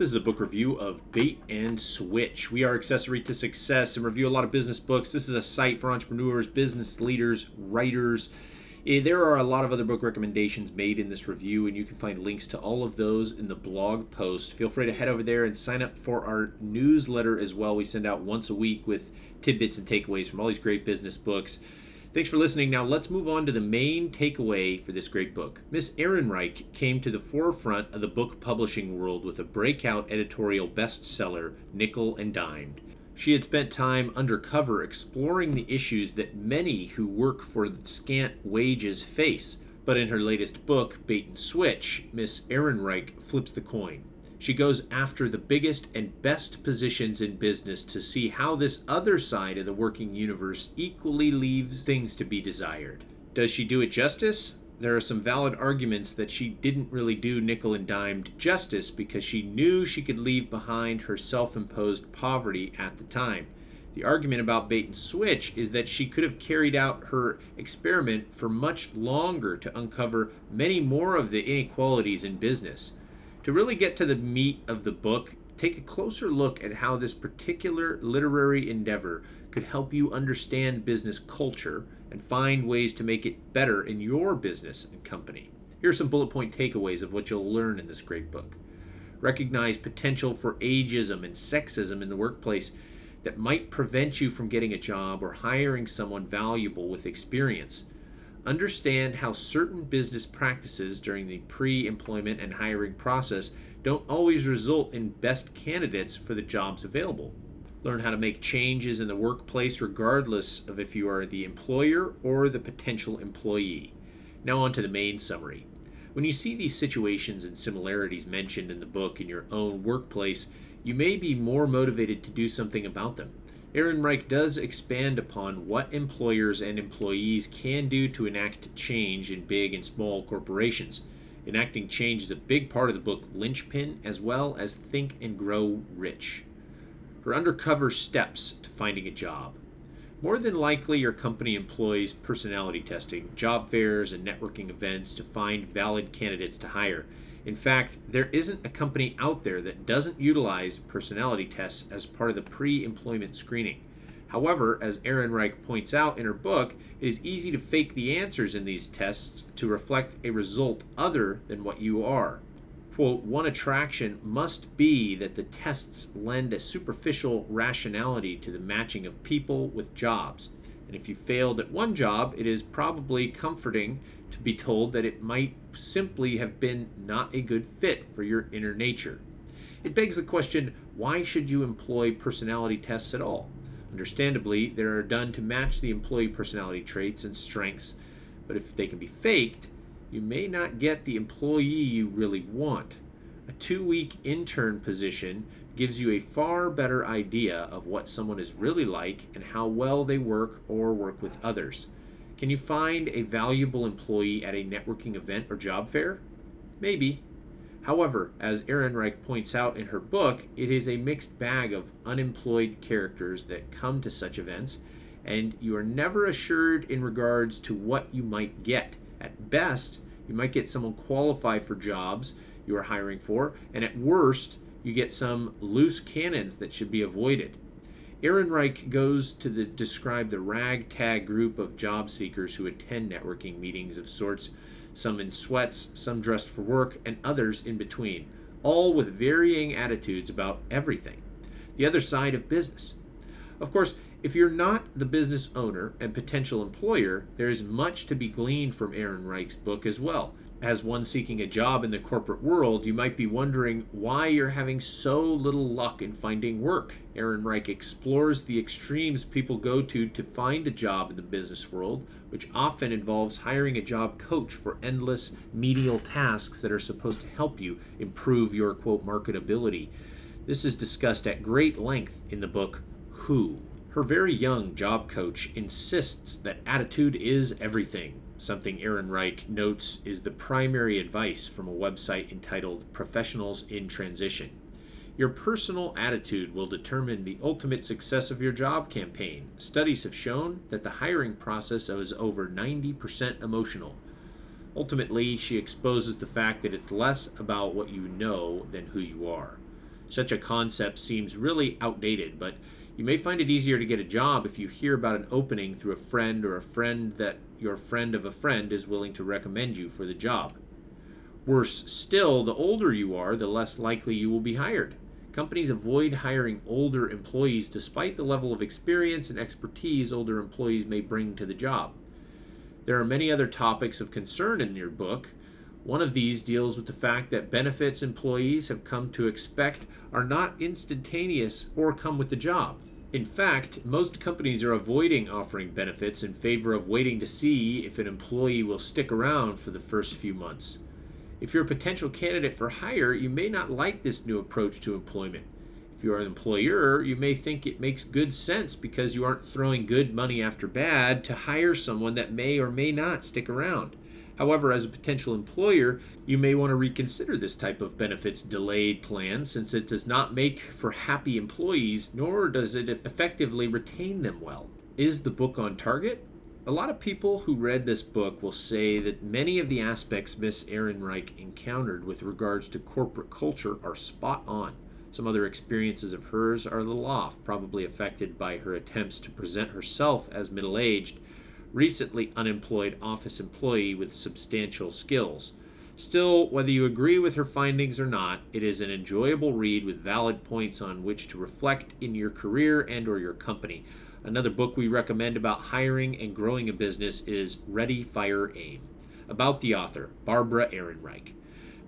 This is a book review of Bait and Switch. We are Accessory to Success and review a lot of business books. This is a site for entrepreneurs, business leaders, writers. Eh, there are a lot of other book recommendations made in this review, and you can find links to all of those in the blog post. Feel free to head over there and sign up for our newsletter as well. We send out once a week with tidbits and takeaways from all these great business books. Thanks for listening. Now let's move on to the main takeaway for this great book. Miss Ehrenreich came to the forefront of the book publishing world with a breakout editorial bestseller, Nickel and Dimed. She had spent time undercover exploring the issues that many who work for scant wages face. But in her latest book, Bait and Switch, Miss Ehrenreich flips the coin. She goes after the biggest and best positions in business to see how this other side of the working universe equally leaves things to be desired. Does she do it justice? There are some valid arguments that she didn't really do nickel and dimed justice because she knew she could leave behind her self imposed poverty at the time. The argument about bait and switch is that she could have carried out her experiment for much longer to uncover many more of the inequalities in business. To really get to the meat of the book, take a closer look at how this particular literary endeavor could help you understand business culture and find ways to make it better in your business and company. Here are some bullet point takeaways of what you'll learn in this great book. Recognize potential for ageism and sexism in the workplace that might prevent you from getting a job or hiring someone valuable with experience. Understand how certain business practices during the pre employment and hiring process don't always result in best candidates for the jobs available. Learn how to make changes in the workplace regardless of if you are the employer or the potential employee. Now, on to the main summary. When you see these situations and similarities mentioned in the book in your own workplace, you may be more motivated to do something about them. Ehrenreich does expand upon what employers and employees can do to enact change in big and small corporations. Enacting change is a big part of the book Linchpin, as well as Think and Grow Rich. Her undercover steps to finding a job. More than likely, your company employs personality testing, job fairs, and networking events to find valid candidates to hire. In fact, there isn't a company out there that doesn't utilize personality tests as part of the pre employment screening. However, as Ehrenreich points out in her book, it is easy to fake the answers in these tests to reflect a result other than what you are. Quote, one attraction must be that the tests lend a superficial rationality to the matching of people with jobs. And if you failed at one job, it is probably comforting to be told that it might simply have been not a good fit for your inner nature. It begs the question why should you employ personality tests at all? Understandably, they are done to match the employee personality traits and strengths, but if they can be faked, you may not get the employee you really want. A two week intern position gives you a far better idea of what someone is really like and how well they work or work with others. Can you find a valuable employee at a networking event or job fair? Maybe. However, as Ehrenreich points out in her book, it is a mixed bag of unemployed characters that come to such events, and you are never assured in regards to what you might get. At best, you might get someone qualified for jobs you are hiring for, and at worst, you get some loose cannons that should be avoided. Ehrenreich goes to the, describe the ragtag group of job seekers who attend networking meetings of sorts, some in sweats, some dressed for work, and others in between, all with varying attitudes about everything. The other side of business. Of course, if you're not the business owner and potential employer, there is much to be gleaned from Ehrenreich's book as well. As one seeking a job in the corporate world, you might be wondering why you're having so little luck in finding work. Ehrenreich explores the extremes people go to to find a job in the business world, which often involves hiring a job coach for endless menial tasks that are supposed to help you improve your quote marketability. This is discussed at great length in the book Who. Her very young job coach insists that attitude is everything, something Ehrenreich notes is the primary advice from a website entitled Professionals in Transition. Your personal attitude will determine the ultimate success of your job campaign. Studies have shown that the hiring process is over 90% emotional. Ultimately, she exposes the fact that it's less about what you know than who you are. Such a concept seems really outdated, but you may find it easier to get a job if you hear about an opening through a friend or a friend that your friend of a friend is willing to recommend you for the job. Worse still, the older you are, the less likely you will be hired. Companies avoid hiring older employees despite the level of experience and expertise older employees may bring to the job. There are many other topics of concern in your book. One of these deals with the fact that benefits employees have come to expect are not instantaneous or come with the job. In fact, most companies are avoiding offering benefits in favor of waiting to see if an employee will stick around for the first few months. If you're a potential candidate for hire, you may not like this new approach to employment. If you are an employer, you may think it makes good sense because you aren't throwing good money after bad to hire someone that may or may not stick around. However, as a potential employer, you may want to reconsider this type of benefits delayed plan since it does not make for happy employees, nor does it effectively retain them well. Is the book on target? A lot of people who read this book will say that many of the aspects Miss Ehrenreich encountered with regards to corporate culture are spot on. Some other experiences of hers are a little off, probably affected by her attempts to present herself as middle aged recently unemployed office employee with substantial skills. Still, whether you agree with her findings or not, it is an enjoyable read with valid points on which to reflect in your career and or your company. Another book we recommend about hiring and growing a business is Ready Fire Aim. About the author, Barbara Ehrenreich.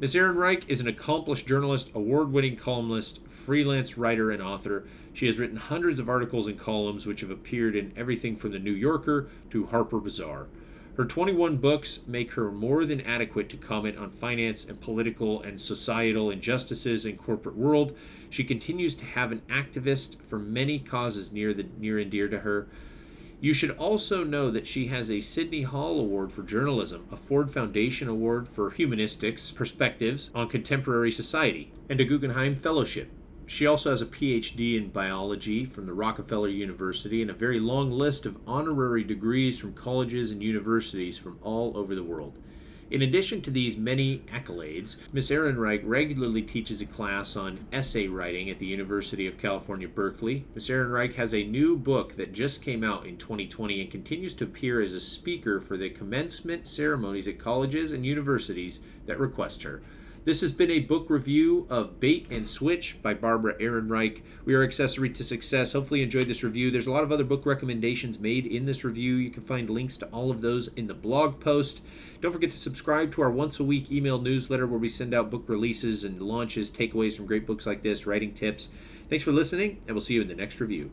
Ms. Ehrenreich is an accomplished journalist, award winning columnist, freelance writer, and author. She has written hundreds of articles and columns which have appeared in everything from The New Yorker to Harper Bazaar. Her 21 books make her more than adequate to comment on finance and political and societal injustices in corporate world. She continues to have an activist for many causes near the near and dear to her. You should also know that she has a Sidney Hall Award for Journalism, a Ford Foundation Award for Humanistics Perspectives on Contemporary Society, and a Guggenheim Fellowship. She also has a PhD in biology from the Rockefeller University and a very long list of honorary degrees from colleges and universities from all over the world. In addition to these many accolades, Ms. Ehrenreich regularly teaches a class on essay writing at the University of California, Berkeley. Ms. Ehrenreich has a new book that just came out in 2020 and continues to appear as a speaker for the commencement ceremonies at colleges and universities that request her. This has been a book review of Bait and Switch by Barbara Ehrenreich. We are Accessory to Success. Hopefully, you enjoyed this review. There's a lot of other book recommendations made in this review. You can find links to all of those in the blog post. Don't forget to subscribe to our once a week email newsletter where we send out book releases and launches, takeaways from great books like this, writing tips. Thanks for listening, and we'll see you in the next review.